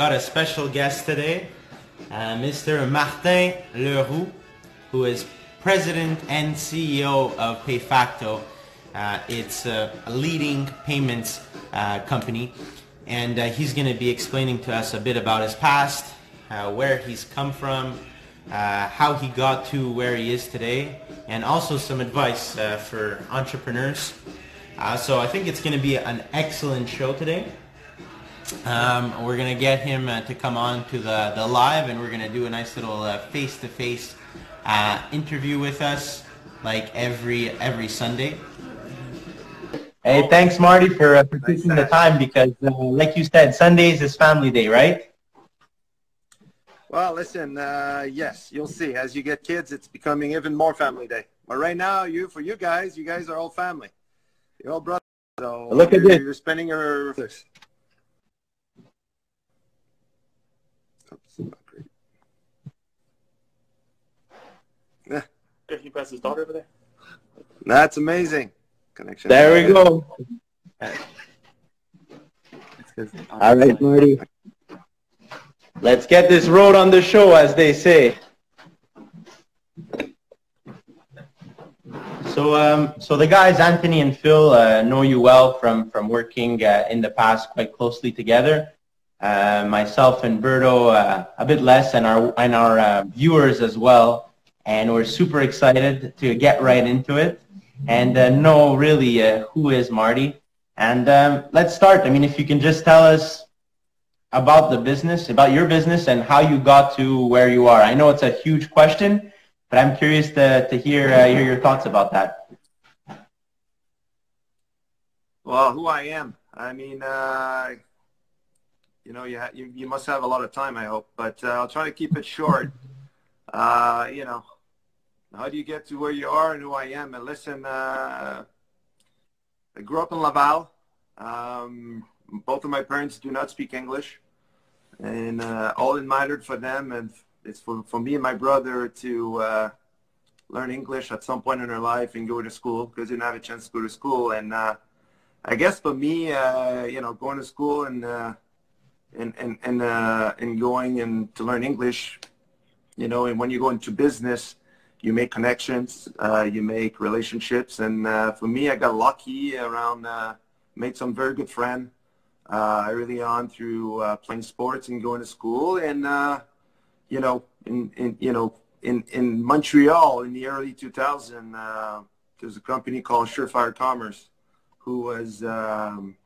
got a special guest today, uh, Mr. Martin Leroux, who is President and CEO of PayFacto. Uh, it's a, leading payments uh, company, and uh, he's going to be explaining to us a bit about his past, uh, where he's come from, uh, how he got to where he is today, and also some advice for entrepreneurs. So I think it's going to be an excellent show today. Um, we're going to get him uh, to come on to the, the live and we're going to do a nice little uh, face-to-face uh, interview with us like every every Sunday. Hey, thanks Marty for, uh, for taking the time because uh, like you said, Sundays is family day, right? Well, listen, uh, yes, you'll see. As you get kids, it's becoming even more family day. But right now, you for you guys, you guys are all family. You're all brothers. So Look at you're, this. You're spending your... Oops, not great. Yeah, If you press his daughter over there. that's amazing. Connection. There we go. All right, Marty. Let's get this road on the show, as they say. So, um, so the guys, Anthony and Phil, uh, know you well from from working uh, in the past quite closely together. Uh, myself and Berto uh, a bit less, and our and our uh, viewers as well. And we're super excited to get right into it and uh, know really uh, who is Marty. And um, let's start. I mean, if you can just tell us about the business, about your business, and how you got to where you are. I know it's a huge question, but I'm curious to, to hear uh, hear your thoughts about that. Well, who I am. I mean, uh, you know, you, ha- you you must have a lot of time, I hope, but uh, I'll try to keep it short. Uh, you know, how do you get to where you are and who I am? And listen, uh, I grew up in Laval. Um, both of my parents do not speak English, and uh, all it mattered for them and it's for, for me and my brother to uh, learn English at some point in our life and go to school because we didn't have a chance to go to school. And uh, I guess for me, uh, you know, going to school and uh, and and and, uh, and going and to learn English, you know, and when you go into business, you make connections, uh, you make relationships, and uh, for me, I got lucky around, uh, made some very good friends uh, early on through uh, playing sports and going to school, and uh, you know, in, in you know, in in Montreal in the early 2000, uh, there's a company called Surefire Commerce, who was um,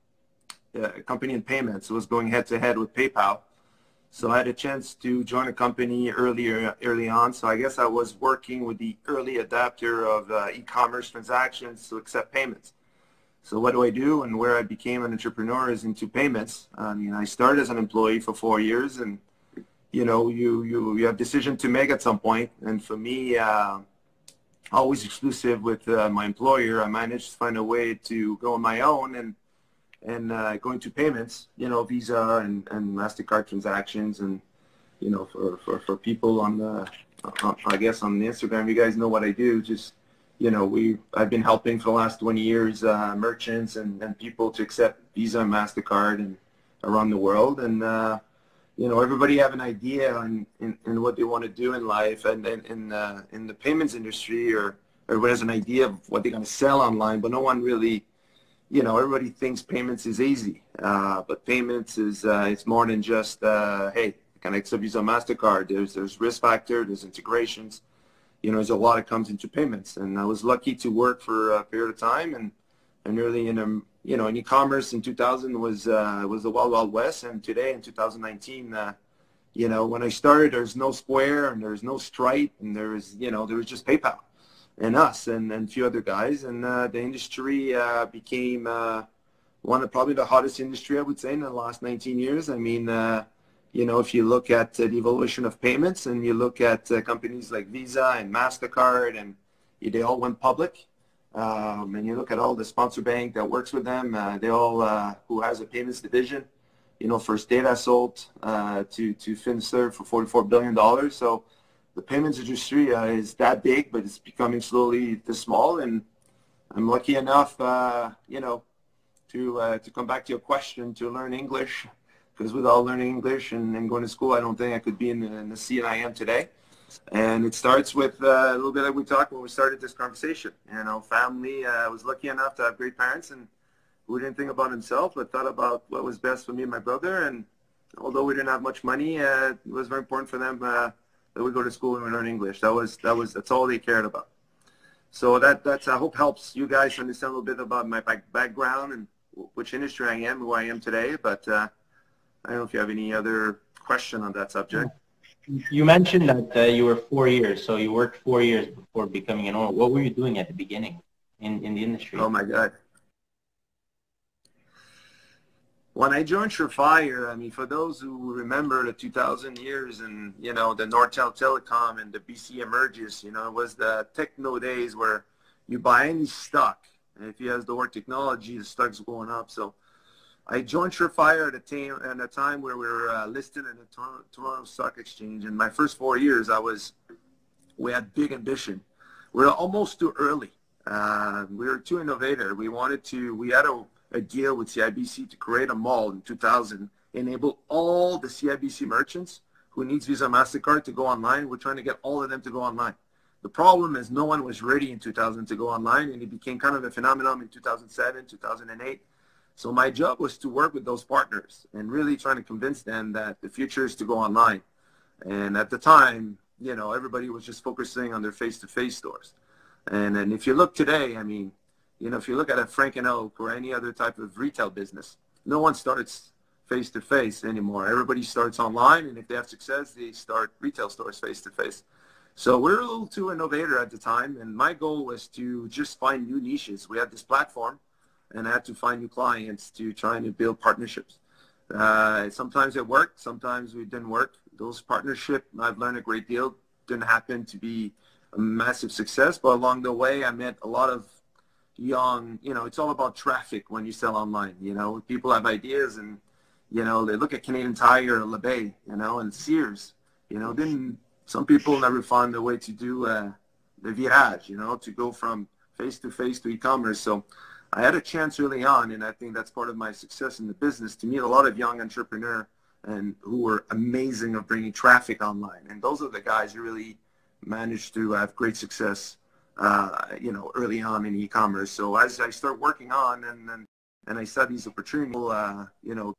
a company in payments. Was going head to head with PayPal. So I had a chance to join a company earlier, early on. So I guess I was working with the early adapter of uh, e-commerce transactions to accept payments. So what do I do? And where I became an entrepreneur is into payments. I mean, I started as an employee for four years, and you know, you you you have decision to make at some point. And for me, uh, always exclusive with uh, my employer, I managed to find a way to go on my own and and uh, going to payments, you know, Visa and, and MasterCard transactions and, you know, for, for, for people on the, uh, I guess on the Instagram, you guys know what I do. Just, you know, we, I've been helping for the last 20 years, uh, merchants and, and people to accept Visa and MasterCard and around the world. And, uh, you know, everybody have an idea on in, in what they want to do in life and, and in, uh, in the payments industry or everybody has an idea of what they're going to sell online, but no one really, you know, everybody thinks payments is easy, uh, but payments is uh, it's more than just uh, hey, can I accept Visa, Mastercard? There's there's risk factor, there's integrations, you know, there's a lot that comes into payments, and I was lucky to work for a period of time, and and really in um, you know, in e-commerce in 2000 was uh, was the wild wild west, and today in 2019. Uh, you know, when I started, there's no Square and there's no Stripe, and there was, you know, there was just PayPal and us and, and a few other guys. And uh, the industry uh, became uh, one of probably the hottest industry, I would say, in the last 19 years. I mean, uh, you know, if you look at the evolution of payments and you look at uh, companies like Visa and MasterCard and they all went public. Um, and you look at all the sponsor bank that works with them, uh, they all, who has a payments division, you know, First Data sold to, to Fiserv for $44 billion. So the payments industry uh, is that big, but it's becoming slowly this small. And I'm lucky enough, uh, you know, to uh, to come back to your question to learn English because without learning English and, and, going to school, I don't think I could be in the, in the scene I am today. And it starts with uh, a little bit like we talked when we started this conversation. You know, family. Uh, I was lucky enough to have great parents and who didn't think about himself, but thought about what was best for me and my brother. And although we didn't have much money, uh, it was very important for them that we go to school and we learn English. That was that was that's all they cared about. So that that's I hope helps you guys understand a little bit about my background and which industry I am, who I am today. But uh, I don't know if you have any other question on that subject. You mentioned that uh, you were four years, so you worked four years before becoming an owner. What were you doing at the beginning in, in the industry? Oh my God. When I joined Surefire, I mean, for those who remember the 2000 years and, you know, the Nortel Telecom and the BC emerges, you know, it was the techno days where you buy any stock. And if you have the word technology, the stock's going up. So I joined Surefire at a time at a time where we were uh, listed in the Toronto, Toronto, Stock Exchange. In my first four years, I was we had big ambition. We were almost too early. Uh, we were too innovative. We wanted to. We had a, a deal with CIBC to create a mall in 2000, enable all the CIBC merchants who needs Visa Mastercard to go online. We're trying to get all of them to go online. The problem is no one was ready in 2000 to go online, and it became kind of a phenomenon in 2007, 2008 so my job was to work with those partners and really trying to convince them that the future is to go online. And at the time, you know, everybody was just focusing on their face-to-face stores. And and if you look today, I mean, you know, if you look at a Frank and Oak or any other type of retail business, no one starts face-to-face anymore. Everybody starts online, and if they have success, they start retail stores face-to-face. So we're a little too innovator at the time, and my goal was to just find new niches. We had this platform and I had to find new clients to try and build partnerships. Uh, sometimes it worked, sometimes it didn't work. Those partnerships, I've learned a great deal. Didn't happen to be a massive success, but along the way, I met a lot of young. You know, it's all about traffic when you sell online. You know, people have ideas, and you know they look at Canadian Tire or La Baie, you know, and Sears. You know, then some people never find a way to do uh, the virage. You know, to go from face to face to e-commerce. So I had a chance early on, and I think that's part of my success in the business, to meet a lot of young entrepreneurs and who were amazing of bringing traffic online. And those are the guys who really managed to have great success, uh, you know, early on in e-commerce. So as I start working on and and, and I saw these opportunities, uh, you know,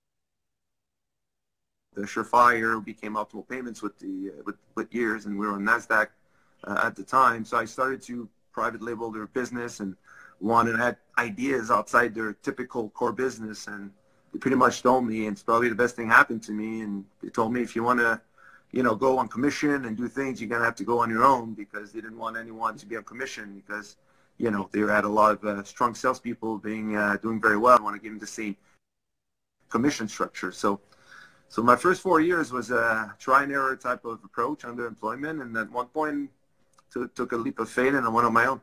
the Surefire became Optimal Payments with the uh, with, with years, and we were on Nasdaq uh, at the time. So I started to private label their business and wanted have ideas outside their typical core business and they pretty much told me and it's probably the best thing happened to me and they told me if you want to you know go on commission and do things you're going to have to go on your own because they didn't want anyone to be on commission because you know they had a lot of uh, strong salespeople being uh, doing very well I want to give them the same commission structure so so my first four years was a try and error type of approach under employment and at one point t- took a leap of faith and I went on my own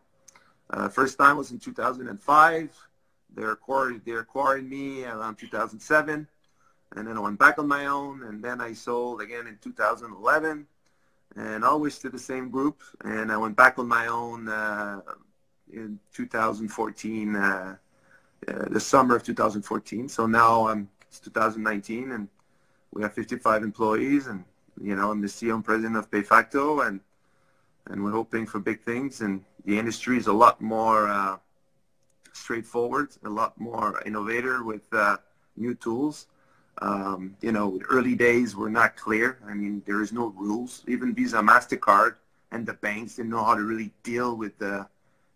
uh, first time was in 2005. They acquired, they acquired me around 2007. And then I went back on my own. And then I sold again in 2011. And always to the same group. And I went back on my own uh, in 2014, uh, uh, the summer of 2014. So now I'm it's 2019 and we have 55 employees and you know I'm the CEO and president of PayFacto and and we're hoping for big things and the industry is a lot more uh, straightforward, a lot more innovator with uh, new tools. Um, you know, early days were not clear. I mean, there is no rules. Even Visa, Mastercard, and the banks didn't know how to really deal with the,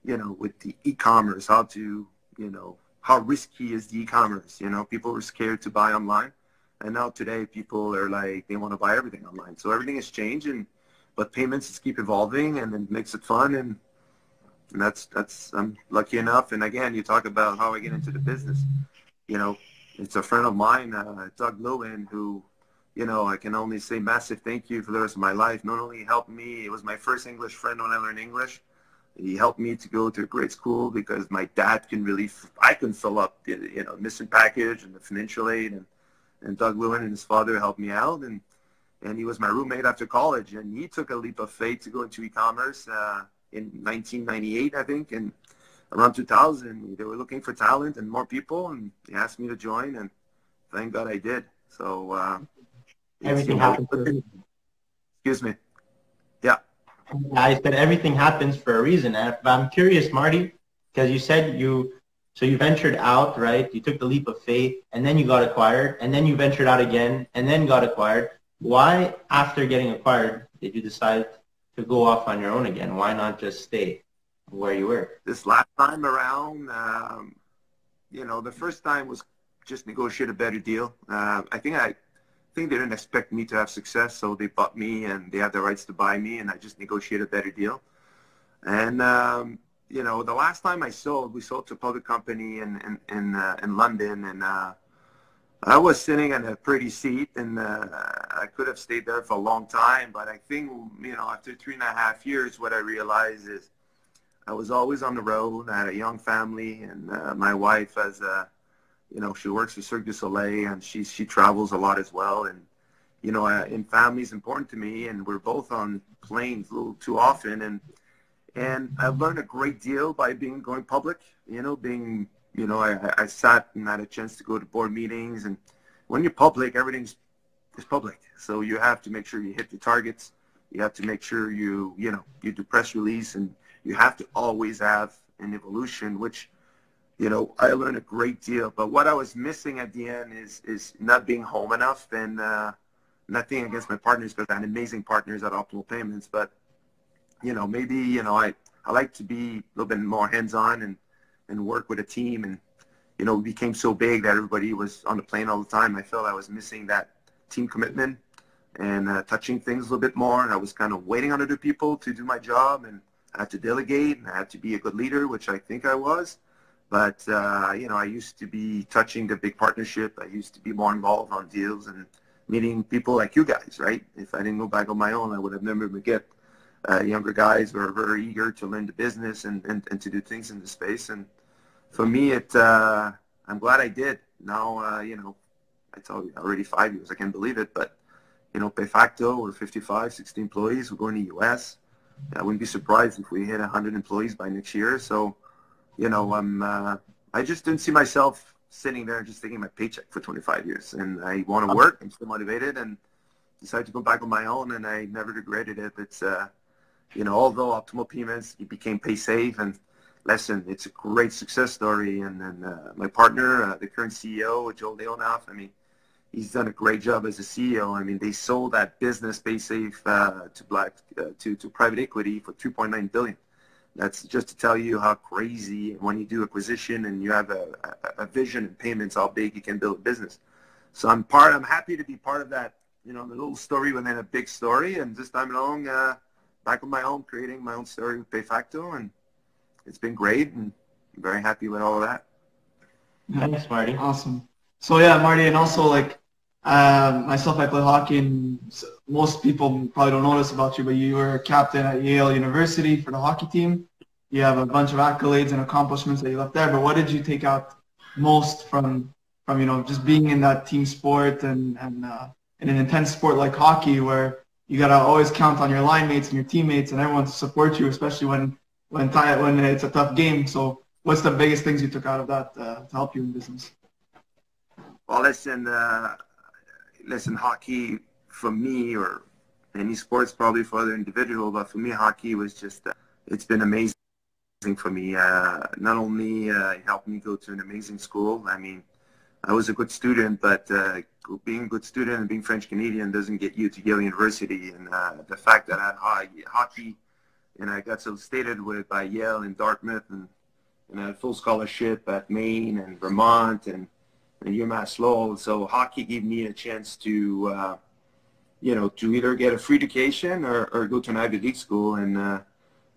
you know, with the e-commerce. How to, you know, how risky is the e-commerce? You know, people were scared to buy online, and now today people are like they want to buy everything online. So everything has changed, and but payments just keep evolving, and it makes it fun and and that's that's I'm lucky enough. And again, you talk about how I get into the business. You know, it's a friend of mine, uh, Doug Lewin, who, you know, I can only say massive thank you for the rest of my life. Not only helped me, it was my first English friend when I learned English. He helped me to go to a great school because my dad can really, I can fill up, the, you know, missing package and the financial aid, and and Doug Lewin and his father helped me out, and and he was my roommate after college, and he took a leap of faith to go into e-commerce. Uh, in 1998, I think, and around 2000, they were looking for talent and more people, and they asked me to join, and thank God I did. So uh, everything happens. Excuse me. Yeah. I said everything happens for a reason. I'm curious, Marty, because you said you so you ventured out, right? You took the leap of faith, and then you got acquired, and then you ventured out again, and then got acquired. Why, after getting acquired, did you decide to go off on your own again? Why not just stay where you were? This last time around, um, you know, the first time was just negotiate a better deal. Uh, I think I think they didn't expect me to have success, so they bought me, and they had the rights to buy me, and I just negotiated a better deal. And um, you know, the last time I sold, we sold to a public company in in in, uh, in London, and uh, I was sitting in a pretty seat, and uh, I could have stayed there for a long time. But I think, you know, after three and a half years, what I realized is I was always on the road. I had a young family, and uh, my wife has, uh, you know, she works for Cirque du Soleil, and she she travels a lot as well, and you know, uh, and family is important to me, and we're both on planes a little too often, and and I've learned a great deal by being going public. You know, being you know, I, I sat and had a chance to go to board meetings, and when you're public, everything's is public. So you have to make sure you hit the targets. You have to make sure you you know you do press release, and you have to always have an evolution, which you know I learned a great deal. But what I was missing at the end is is not being home enough, and uh, nothing against my partners because I had amazing partners at Optimal Payments, but you know, maybe, you know, I, I like to be a little bit more hands-on and, and work with a team. And, you know, we became so big that everybody was on the plane all the time. I felt I was missing that team commitment and uh, touching things a little bit more. And I was kind of waiting on other people to do my job. And I had to delegate and I had to be a good leader, which I think I was. But, uh, you know, I used to be touching the big partnership. I used to be more involved on deals and meeting people like you guys, right? If I didn't go back on my own, I would have never get uh, younger guys who are very eager to learn the business and, and, and to do things in the space. And for me, it uh, I'm glad I did. Now, uh, you know, I tell you, already five years. I can't believe it, but you know, PayFacto, we're 55, 60 employees. We're going to the U.S. I wouldn't be surprised if we hit 100 employees by next year. So, you know, I'm, uh, I just didn't see myself sitting there just taking my paycheck for 25 years. And I want to work. I'm still motivated and decided to go back on my own, and I never regretted it. It's, uh, you know, although Optimal Payments, it became PaySafe, and listen, it's a great success story. And then uh, my partner, uh, the current CEO, Joel Leonoff, I mean, he's done a great job as a CEO. I mean, they sold that business PaySafe uh, to black uh, to to private equity for 2.9 billion. That's just to tell you how crazy when you do acquisition and you have a, a, a vision and payments, how big you can build a business. So I'm part. I'm happy to be part of that. You know, the little story within a big story. And this time along, uh, back on my own, creating my own story with PayFacto, and it's been great, and I'm very happy with all of that. Thanks, Marty. Awesome. So yeah, Marty, and also like um, myself, I play hockey, and most people probably don't this about you, but you were captain at Yale University for the hockey team. You have a bunch of accolades and accomplishments that you left there. But what did you take out most from from you know just being in that team sport and and uh, in an intense sport like hockey, where you gotta always count on your line mates and your teammates and everyone to support you, especially when when when it's a tough game. So, what's the biggest things you took out of that uh, to help you in business? Well, listen, uh, listen, hockey for me or any sports probably for other individual, but for me, hockey was just uh, it's been amazing for me. Uh, not only uh, helped me go to an amazing school. I mean, I was a good student, but uh, being a good student and being French Canadian doesn't get you to Yale University. And uh, the fact that I had hockey and I got so stated with by Yale and Dartmouth and, and I had full scholarship at Maine and Vermont and, and UMass Lowell. So hockey gave me a chance to, uh, you know, to either get a free education or, or go to an Ivy League school. And uh,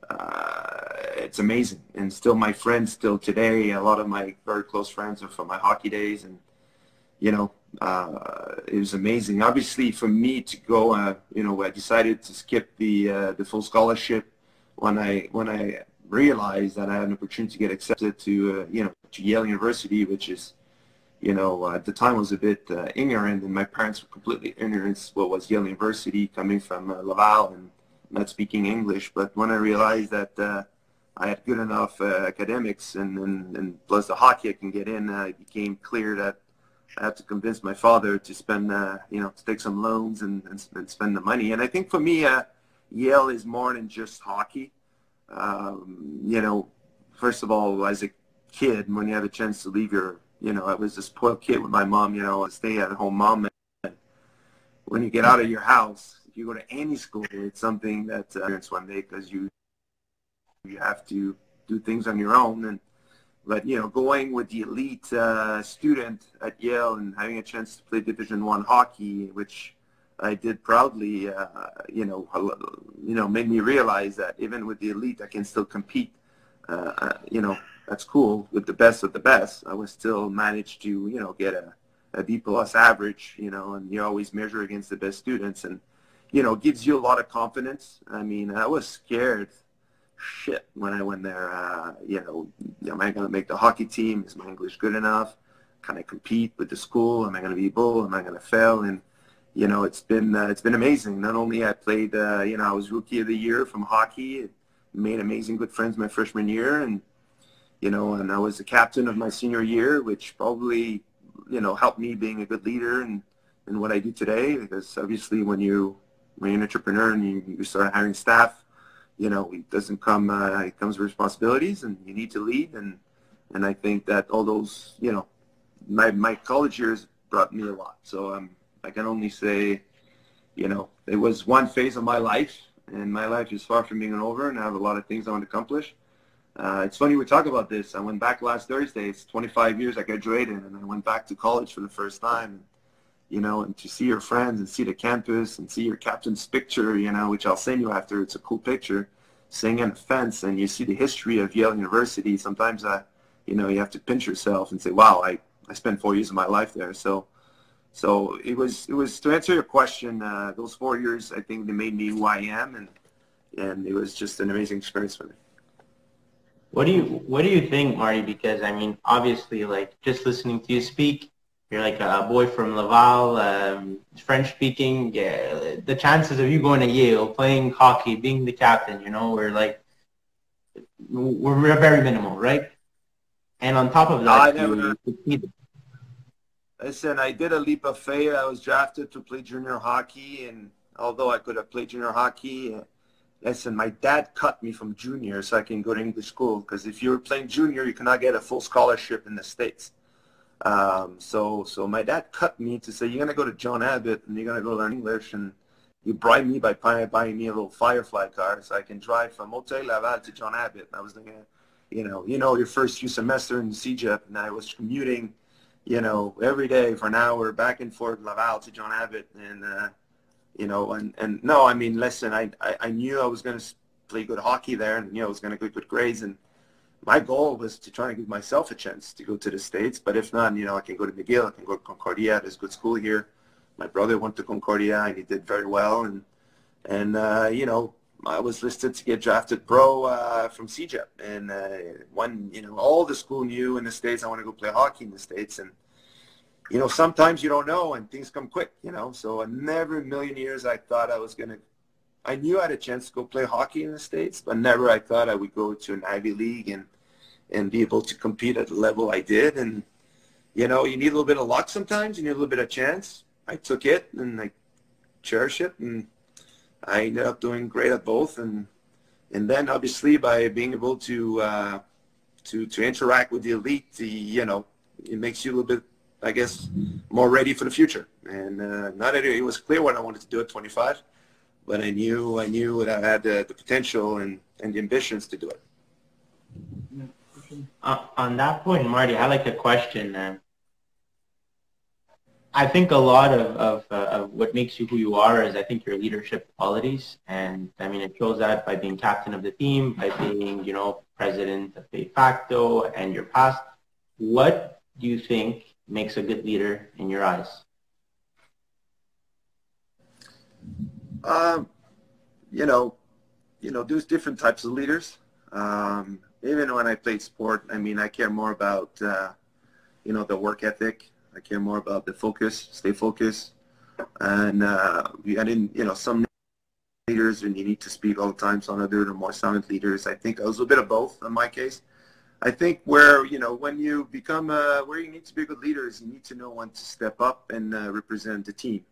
uh, it's amazing. And still my friends still today, a lot of my very close friends are from my hockey days. And, you know, uh, it was amazing. Obviously, for me to go, uh, you know, I decided to skip the uh, the full scholarship when I when I realized that I had an opportunity to get accepted to you know to Yale University, which is you know uh, at the time was a bit uh, ignorant, and my parents were completely ignorant what was Yale University, coming from Laval and not speaking English. But when I realized that I had good enough academics and, and, and plus the hockey I can get in, it became clear that I had to convince my father to spend, uh, you know, to take some loans and, and, and spend the money. And I think for me, uh, Yale is more than just hockey. Um, you know, first of all, as a kid, when you have a chance to leave your, you know, I was a spoiled kid with my mom, you know, a stay-at-home mom. And when you get out of your house, if you go to any school, it's something that uh, one day because you you have to do things on your own and but you know going with the elite uh, student at Yale and having a chance to play Division One hockey, which I did proudly, uh, you know, you know, made me realize that even with the elite, I can still compete. Uh, uh, you know, that's cool with the best of the best. I was still managed to, you know, get a, a B plus average, you know, and you always measure against the best students and, you know, gives you a lot of confidence. I mean, I was scared shit when I went there. Uh, you know, am I going to make the hockey team? Is my English good enough? Can I compete with the school? Am I going to be bull? Am I going to fail? And you know, it's been uh, it's been amazing. Not only I played, uh, you know, I was rookie of the year from hockey. Made amazing good friends my freshman year, and you know, and I was the captain of my senior year, which probably you know helped me being a good leader and and what I do today. Because obviously, when you when you're an entrepreneur and you, you start hiring staff, you know, it doesn't come, uh, it comes with responsibilities and you need to lead. And, and I think that all those, you know, my, my college years brought me a lot. So um, I can only say, you know, it was one phase of my life and my life is far from being over and I have a lot of things I want to accomplish. Uh, it's funny we talk about this. I went back last Thursday. It's 25 years I graduated and I went back to college for the first time you know, and to see your friends and see the campus and see your captain's picture, you know, which I'll send you after. It's a cool picture, sitting on a fence, and you see the history of Yale University. Sometimes, I, you know, you have to pinch yourself and say, "Wow, I, I spent four years of my life there." So, so it was it was to answer your question. Uh, those four years, I think, they made me who I am, and and it was just an amazing experience for me. What do you What do you think, Marty? Because I mean, obviously, like just listening to you speak you're like a boy from Laval, um, French speaking. Yeah, the chances of you going to Yale, playing hockey, being the captain, you know, we're like, we're very minimal, right? And on top of that, you succeeded. Listen, I did a leap of faith. I was drafted to play junior hockey, and although I could have played junior hockey, listen, my dad cut me from junior so I can go to English school. Because if you're playing junior, you cannot get a full scholarship in the States. Um, so, so my dad cut me to say, you're going to go to John Abbott and you're going to go learn English. And you bribe me by buying me a little Firefly car so I can drive from Hotel Laval to John Abbott. And I was thinking, you know, you know, your first few semester in CEGEP and I was commuting, you know, every day for an hour back and forth Laval to John Abbott. And, uh, you know, and, and no, I mean, listen, I, I, I knew I was going to play good hockey there and, you know, I was going to get good grades and, my goal was to try and give myself a chance to go to the States. But if not, you know, I can go to McGill, I can go to Concordia. There's good school here. My brother went to Concordia and he did very well. And, and uh, you know, I was listed to get drafted pro uh, from CEGEP. And uh, one, you know, all the school knew in the States I want to go play hockey in the States. And, you know, sometimes you don't know and things come quick, you know. So never in a million years I thought I was going to I knew I had a chance to go play hockey in the States, but never I thought I would go to an Ivy League and, and be able to compete at the level I did. And, you know, you need a little bit of luck sometimes. You need a little bit of chance. I took it and I cherish it. And I ended up doing great at both. And, and then obviously by being able to, uh, to, to interact with the elite, the, you know, it makes you a little bit, I guess, more ready for the future. And uh, not that it was clear what I wanted to do at 25 but I knew I knew that I had the, the potential and, and the ambitions to do it. Uh, on that point, Marty, I like the question. Uh, I think a lot of, of, uh, of, what makes you who you are is I think your leadership qualities. And I mean, it shows that by being captain of the team, by being, you know, president of de facto and your past. What do you think makes a good leader in your eyes? Um, you know, you know, there's different types of leaders. Um, even when I played sport, I mean, I care more about, uh, you know, the work ethic. I care more about the focus, stay focused. And uh, I didn't, you know, some leaders and you need to speak all the time. Some other are more silent leaders. I think I was a bit of both in my case. I think where you know when you become uh, where you need to be a good leader is you need to know when to step up and uh, represent the team.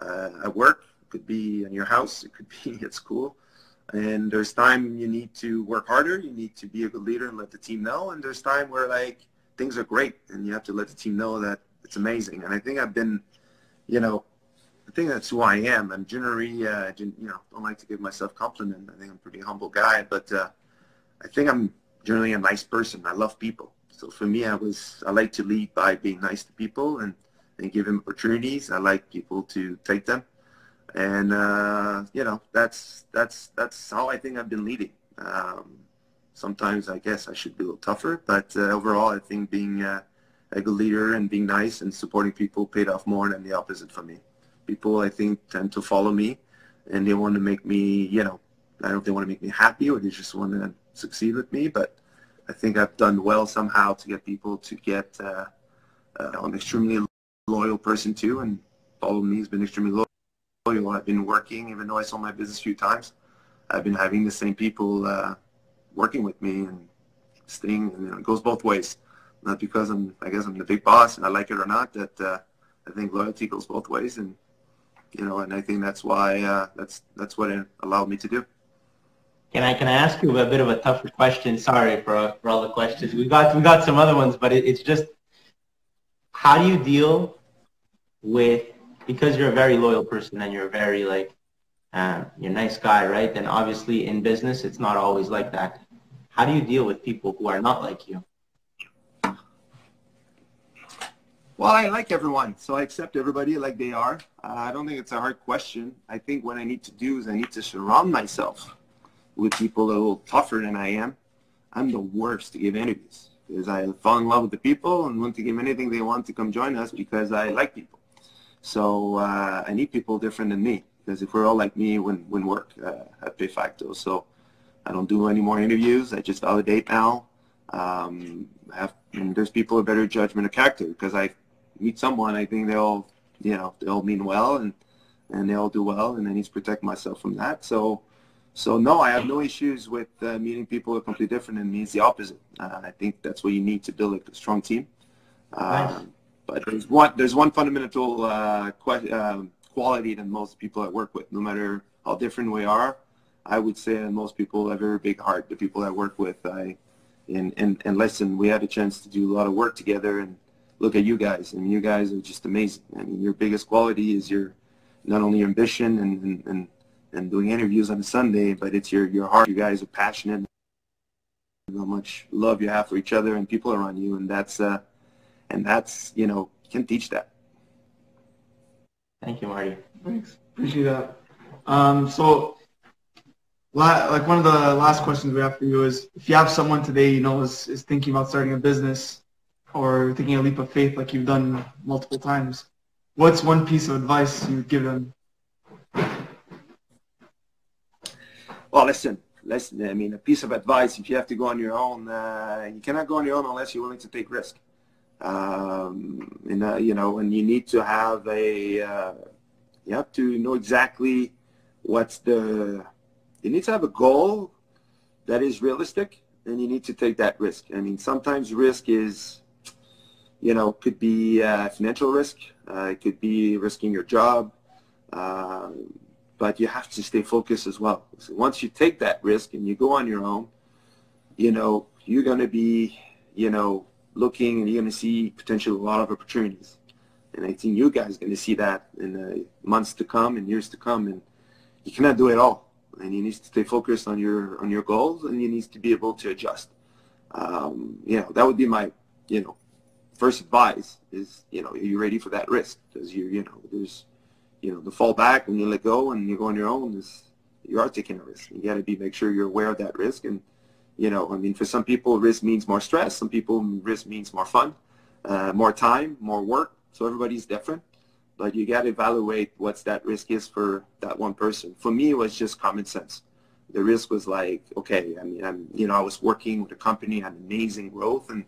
Uh, at work, it could be in your house, it could be at school, and there's time you need to work harder. You need to be a good leader and let the team know. And there's time where like things are great and you have to let the team know that it's amazing. And I think I've been, you know, I think that's who I am. I'm generally, uh, you know, don't like to give myself compliment. I think I'm a pretty humble guy, but uh, I think I'm generally a nice person. I love people. So for me, I was, I like to lead by being nice to people and, and give them opportunities. I like people to take them. And, uh, you know, that's, that's, that's how I think I've been leading. Um, sometimes I guess I should be a little tougher, but uh, overall, I think being uh, a good leader and being nice and supporting people paid off more than the opposite for me. People, I think, tend to follow me, and they want to make me, you know, I don't know if they want to make me happy or they just want to succeed with me, but I think I've done well somehow to get people to get uh, uh, an extremely loyal person too, and follow me has been extremely loyal. I've been working, even though I sold my business a few times. I've been having the same people uh, working with me and staying, and you know, it goes both ways. Not because I'm, I guess I'm the big boss and I like it or not. That uh, I think loyalty goes both ways, and you know, and I think that's why uh, that's that's what it allowed me to do. Can I can I ask you a bit of a tougher question? Sorry for for all the questions. We got we got some other ones, but it, it's just how do you deal with because you're a very loyal person and you're very like uh, you're a nice guy, right? And obviously in business, it's not always like that. How do you deal with people who are not like you? Well, I like everyone, so I accept everybody like they are. Uh, I don't think it's a hard question. I think what I need to do is I need to surround myself with people a little tougher than I am. I'm the worst to give interviews because I fall in love with the people and want to give anything they want to come join us because I like people. So uh, I need people different than me because if we're all like me, when when work uh, at PayFacto. So I don't do any more interviews. I just validate now. Um, have there's people with better judgment of character because I meet someone, I think they'll you know they'll mean well and and they'll do well, and I need to protect myself from that. So. So no, I have no issues with uh, meeting people who are completely different than me. It's the opposite. Uh, I think that's what you need to build a strong team. Nice. Um, but there's one there's one fundamental uh, que- um, quality that most people I work with, no matter how different we are. I would say that most people have a very big heart. The people I work with, I and, and, and listen, we had a chance to do a lot of work together and look at you guys. I and you guys are just amazing. I mean, your biggest quality is your not only your ambition and, and, and, and doing interviews on a Sunday, but it's your, your heart. You guys are passionate how much love you have for each other and people around you and that's uh and that's you know you can teach that Thank you, Marty. Thanks. Appreciate that. Um, so, la- like one of the last questions we have for you is, if you have someone today, you know, is, is thinking about starting a business or taking a leap of faith like you've done multiple times, what's one piece of advice you would give them? Well listen listen i mean a piece of advice if you have to go on your own uh, you cannot go on your own unless you're willing to take risk. Um, and uh, you know and you need to have a uh, you have to know exactly what's the you need to have a goal that is realistic and you need to take that risk. I mean sometimes risk is you know could be uh, financial risk uh, it could be risking your job uh, but you have to stay focused as well so once you take that risk and you go on your own you know you're going to be you know looking and you're going to see potentially a lot of opportunities. And I think you guys are going to see that in the months to come and years to come. And you cannot do it all. And you need to stay focused on your on your goals, and you need to be able to adjust. Um, you know, that would be my you know first advice is you know are you ready for that risk? Because you you know there's you know to fall back when you let go and you go on your own is you are taking a risk. You got to be make sure you're aware of that risk and you know, I mean, for some people, risk means more stress. Some people, risk means more fun, uh, more time, more work. So everybody's different. But you got to evaluate what's that risk is for that one person. For me, it was just common sense. The risk was like, okay, I mean, I'm, you know, I was working with a company, had amazing growth, and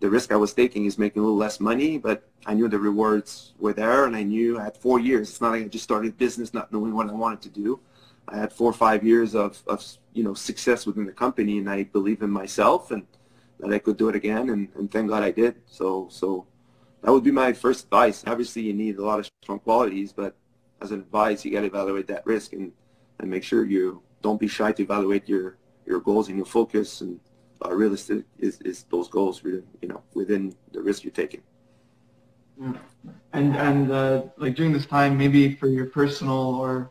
the risk I was taking is making a little less money, but I knew the rewards were there, and I knew I had four years. It's not like I just started business not knowing what I wanted to do. I had four or five years of, of you know success within the company, and I believe in myself, and that I could do it again, and, and thank God I did. So so that would be my first advice. Obviously, you need a lot of strong qualities, but as an advice, you got to evaluate that risk and, and make sure you don't be shy to evaluate your, your goals and your focus and uh, realistic is, is those goals you know within the risk you're taking. And and uh, like during this time, maybe for your personal or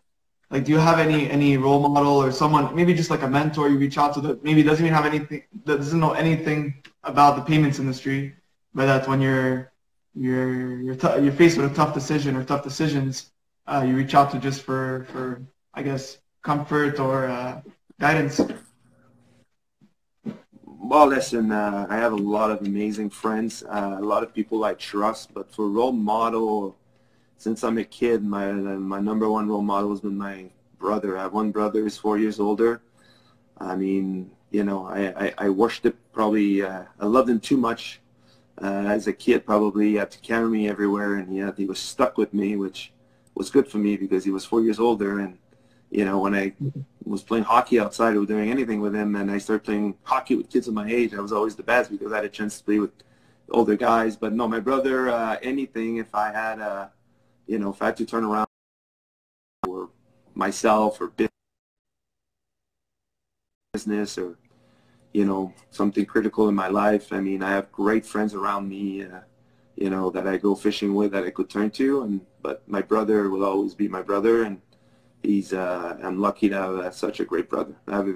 like, do you have any any role model or someone, maybe just like a mentor you reach out to that maybe doesn't even have anything that doesn't know anything about the payments industry, but that's when you're you're you're t- you're faced with a tough decision or tough decisions, uh, you reach out to just for for I guess comfort or uh, guidance. Well, listen, uh, I have a lot of amazing friends, uh, a lot of people I trust, but for role model, since I'm a kid, my my number one role model has been my brother. I have one brother who's four years older. I mean, you know, I, I, I worshiped probably, uh, I loved him too much. Uh, as a kid, probably he had to carry me everywhere, and he, had, he was stuck with me, which was good for me because he was four years older, and you know, when I was playing hockey outside or doing anything with him, and I started playing hockey with kids of my age, I was always the best because I had a chance to play with older guys. But no, my brother, uh, anything, if I had, uh, you know, if I had to turn around or myself or business or, you know, something critical in my life, I mean, I have great friends around me, uh, you know, that I go fishing with that I could turn to. And But my brother will always be my brother. and he's uh, I'm lucky to have uh, such a great brother. I Have,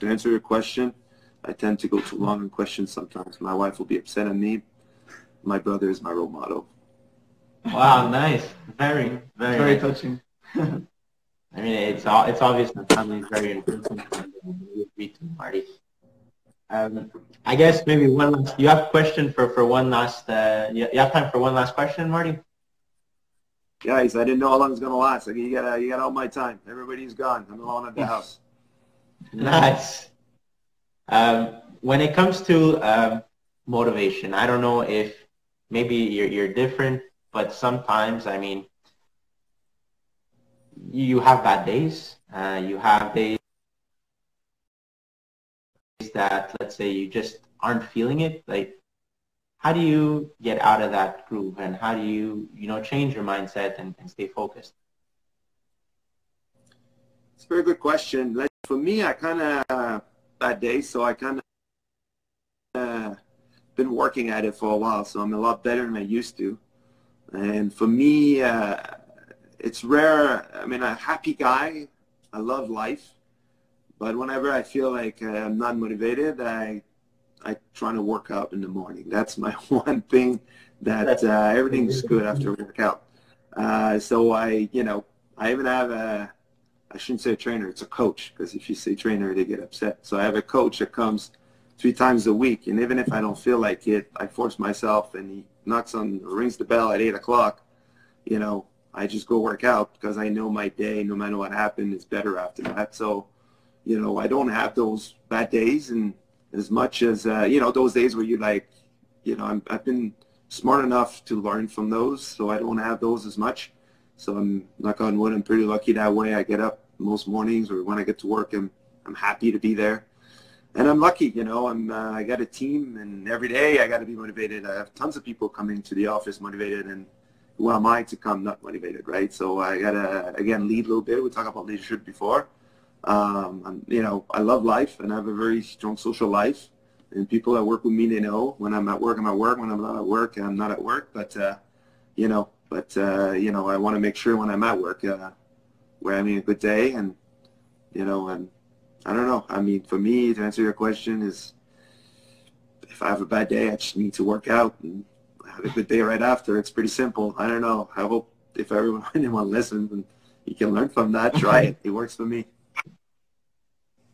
to answer your question, I tend to go too long in questions sometimes. My wife will be upset at me. My brother is my role model. Wow, nice. Very, very, Very nice. touching. I mean, it's it's obvious that family is very important. and We agree to Marty. Um, I guess maybe one last. You have a question for for one last. Uh, you, you have time for one last question, Marty? Guys, I didn't know how long it's gonna last. Like, you got you got all my time. Everybody's gone. I'm alone at the house. Nice. Um, when it comes to um, motivation, I don't know if maybe you're you're different, but sometimes I mean, you have bad days. Uh, you have days that let's say you just aren't feeling it. Like, how do you get out of that groove, and how do you you know change your mindset and, and stay focused? It's a very good question. Like, for me, I kind of uh, bad days, so I kind of uh, been working at it for a while, so I'm a lot better than I used to. And for me, uh, it's rare. I mean, a happy guy. I love life, but whenever I feel like uh, I'm not motivated, I I try to work out in the morning. That's my one thing that uh, everything's good after workout. Uh, so I, you know, I even have a I shouldn't say a trainer, it's a coach, because if you say trainer, they get upset. So I have a coach that comes three times a week, and even if I don't feel like it, I force myself, and he knocks on, rings the bell at 8 o'clock, you know, I just go work out because I know my day, no matter what happened, is better after that. So, you know, I don't have those bad days, and as much as, uh, you know, those days where you like, you know, I'm, I've been smart enough to learn from those, so I don't have those as much. So I'm knock on wood. I'm pretty lucky that way. I get up most mornings, or when I get to work, I'm I'm happy to be there, and I'm lucky. You know, I'm uh, I got a team, and every day I got to be motivated. I have tons of people coming to the office motivated, and who am I to come not motivated, right? So I gotta again lead a little bit. We talked about leadership before. Um, I'm, you know, I love life, and I have a very strong social life. And people that work with me, they know when I'm at work, I'm at work. When I'm not at work, I'm not at work. But uh, you know, but uh, you know, I want to make sure when I'm at work, uh, we're having a good day, and you know, and I don't know. I mean, for me, to answer your question, is if I have a bad day, I just need to work out and have a good day right after. It's pretty simple. I don't know. I hope if everyone anyone listens and you can learn from that, try it. It works for me.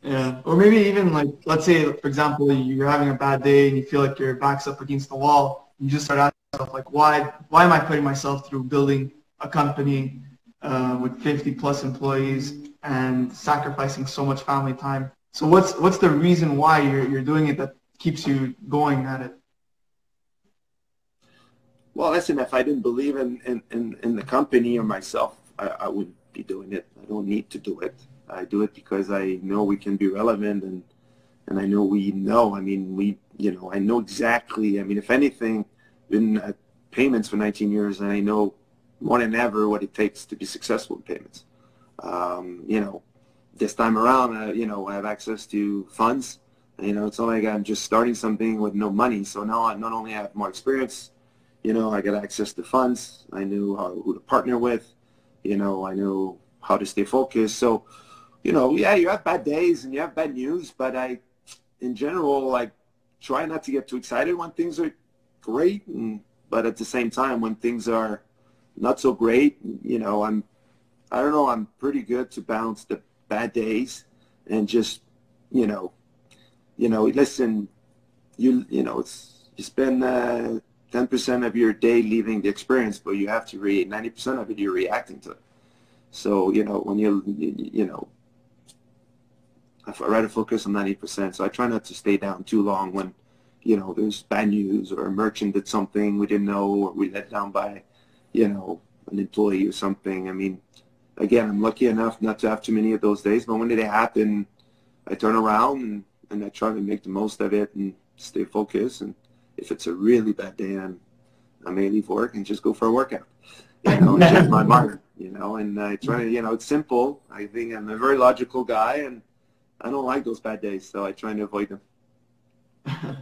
Yeah, or maybe even like, let's say, for example, you're having a bad day and you feel like your back's up against the wall. You just start asking yourself, like, why, why am I putting myself through building a company uh, with 50 plus employees and sacrificing so much family time? So what's what's the reason why you're you're doing it that keeps you going at it? Well, listen, if I didn't believe in, in, in, in the company or myself, I, I wouldn't be doing it. I don't need to do it. I do it because I know we can be relevant and, and I know we know. I mean, we, you know, I know exactly. I mean, if anything, been uh, payments for 19 years, and I know more than ever what it takes to be successful in payments. Um, you know, this time around, uh, you know, I have access to funds. You know, it's not like I'm just starting something with no money. So now I not only have more experience, you know, I got access to funds. I knew how, who to partner with. You know, I knew how to stay focused. So, you know, yeah, you have bad days and you have bad news, but I, in general, like try not to get too excited when things are great, and, but at the same time, when things are not so great, you know, I'm, I don't know, I'm pretty good to balance the bad days and just, you know, you know, listen, you, you know, it's, you spend uh, 10% of your day leaving the experience, but you have to read 90% of it, you're reacting to it. So, you know, when you, you, you know, I try to focus on 90%. So I try not to stay down too long when, you know, there's bad news or a merchant did something we didn't know or we let down by, you know, an employee or something. I mean, again, I'm lucky enough not to have too many of those days, but when they happen, I turn around and, and I try to make the most of it and stay focused. And if it's a really bad day, I'm, I may leave work and just go for a workout, you know, and change my mind, you know, and I try to, you know, it's simple. I think I'm a very logical guy and I don't like those bad days, so I try to avoid them. Very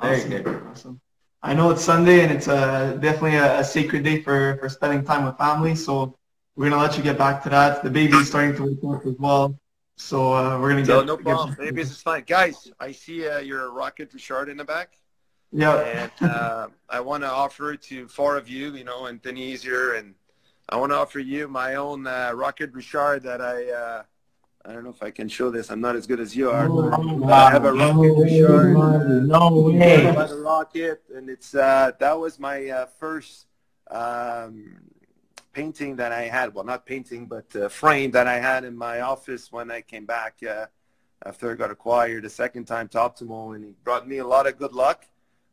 Awesome. good. Awesome. I know it's Sunday and it's a, definitely a, a sacred day for, for spending time with family. So we're gonna let you get back to that. The baby's starting to wake up as well. So uh, we're gonna So get no get- problem. Maybe it's fine. Guys, I see uh, your Rocket Richard in the back. Yeah. And uh, I want to offer to four of you, you know, and Denise here, and I want to offer you my own uh, Rocket Richard that I, uh, I don't know if I can show this. I'm not as good as you are. but I have a Rocket Richard. No made way. by the Rocket, and it's uh, that was my uh, first um, painting that I had. Well, not painting, but uh, frame that I had in my office when I came back uh, after I got acquired the second time to Optimal, and he brought me a lot of good luck.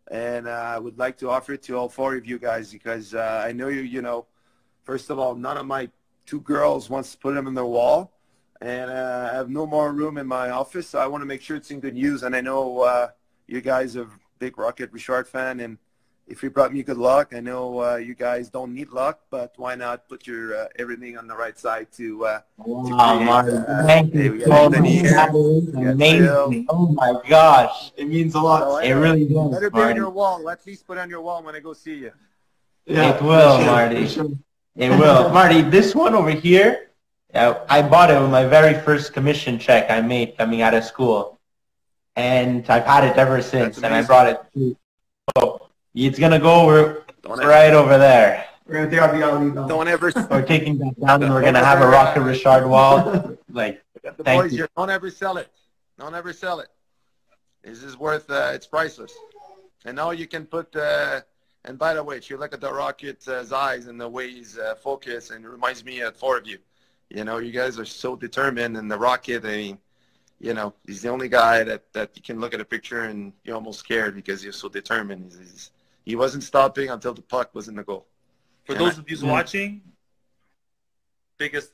And uh, I would like to offer it to all four of you guys because uh, I know you. You know, first of all, none of my two girls wants to put them in their wall and uh, I have no more room in my office. So I want to make sure it's in good use. And I know uh, you guys are big Rocket Richard fan, and if you brought me good luck, I know uh, you guys don't need luck, but why not put your uh, everything on the right side to uh, Wow, create, Martin. uh, Thank hey, you we so much. That is amazing. Oh my gosh. It means a lot. So, It really does, Let it be on your wall. At least put it on your wall when I go see you. Yeah, It will, sure, Marty. sure. It will. Marty, this one over here, I bought it with my very first commission check I made coming out of school. And I've had it ever since, and I brought it to so it's going to go over, Don't ever, right over there. We're gonna take out the gallery don't ever. We're taking that down, and we're going to have a Rocket Richard wall. Like, the Thank boys you. here. Don't ever sell it. Don't ever sell it. This is worth. Uh, it's priceless. And now you can put. Uh, and by the way, if you look at the Rocket's uh, eyes and the way he's uh, focused, and it reminds me of four of you. You know, you guys are so determined, and the Rocket. I mean, you know, he's the only guy that that you can look at a picture and you're almost scared because he's so determined. He's, he's, he wasn't stopping until the puck was in the goal. For Yeah, those man. of you Mm. watching, biggest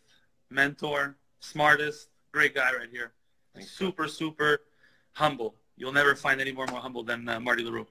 mentor, smartest, great guy right here. Thanks, super, super humble. You'll never find any more more humble than uh, Marty Leroux.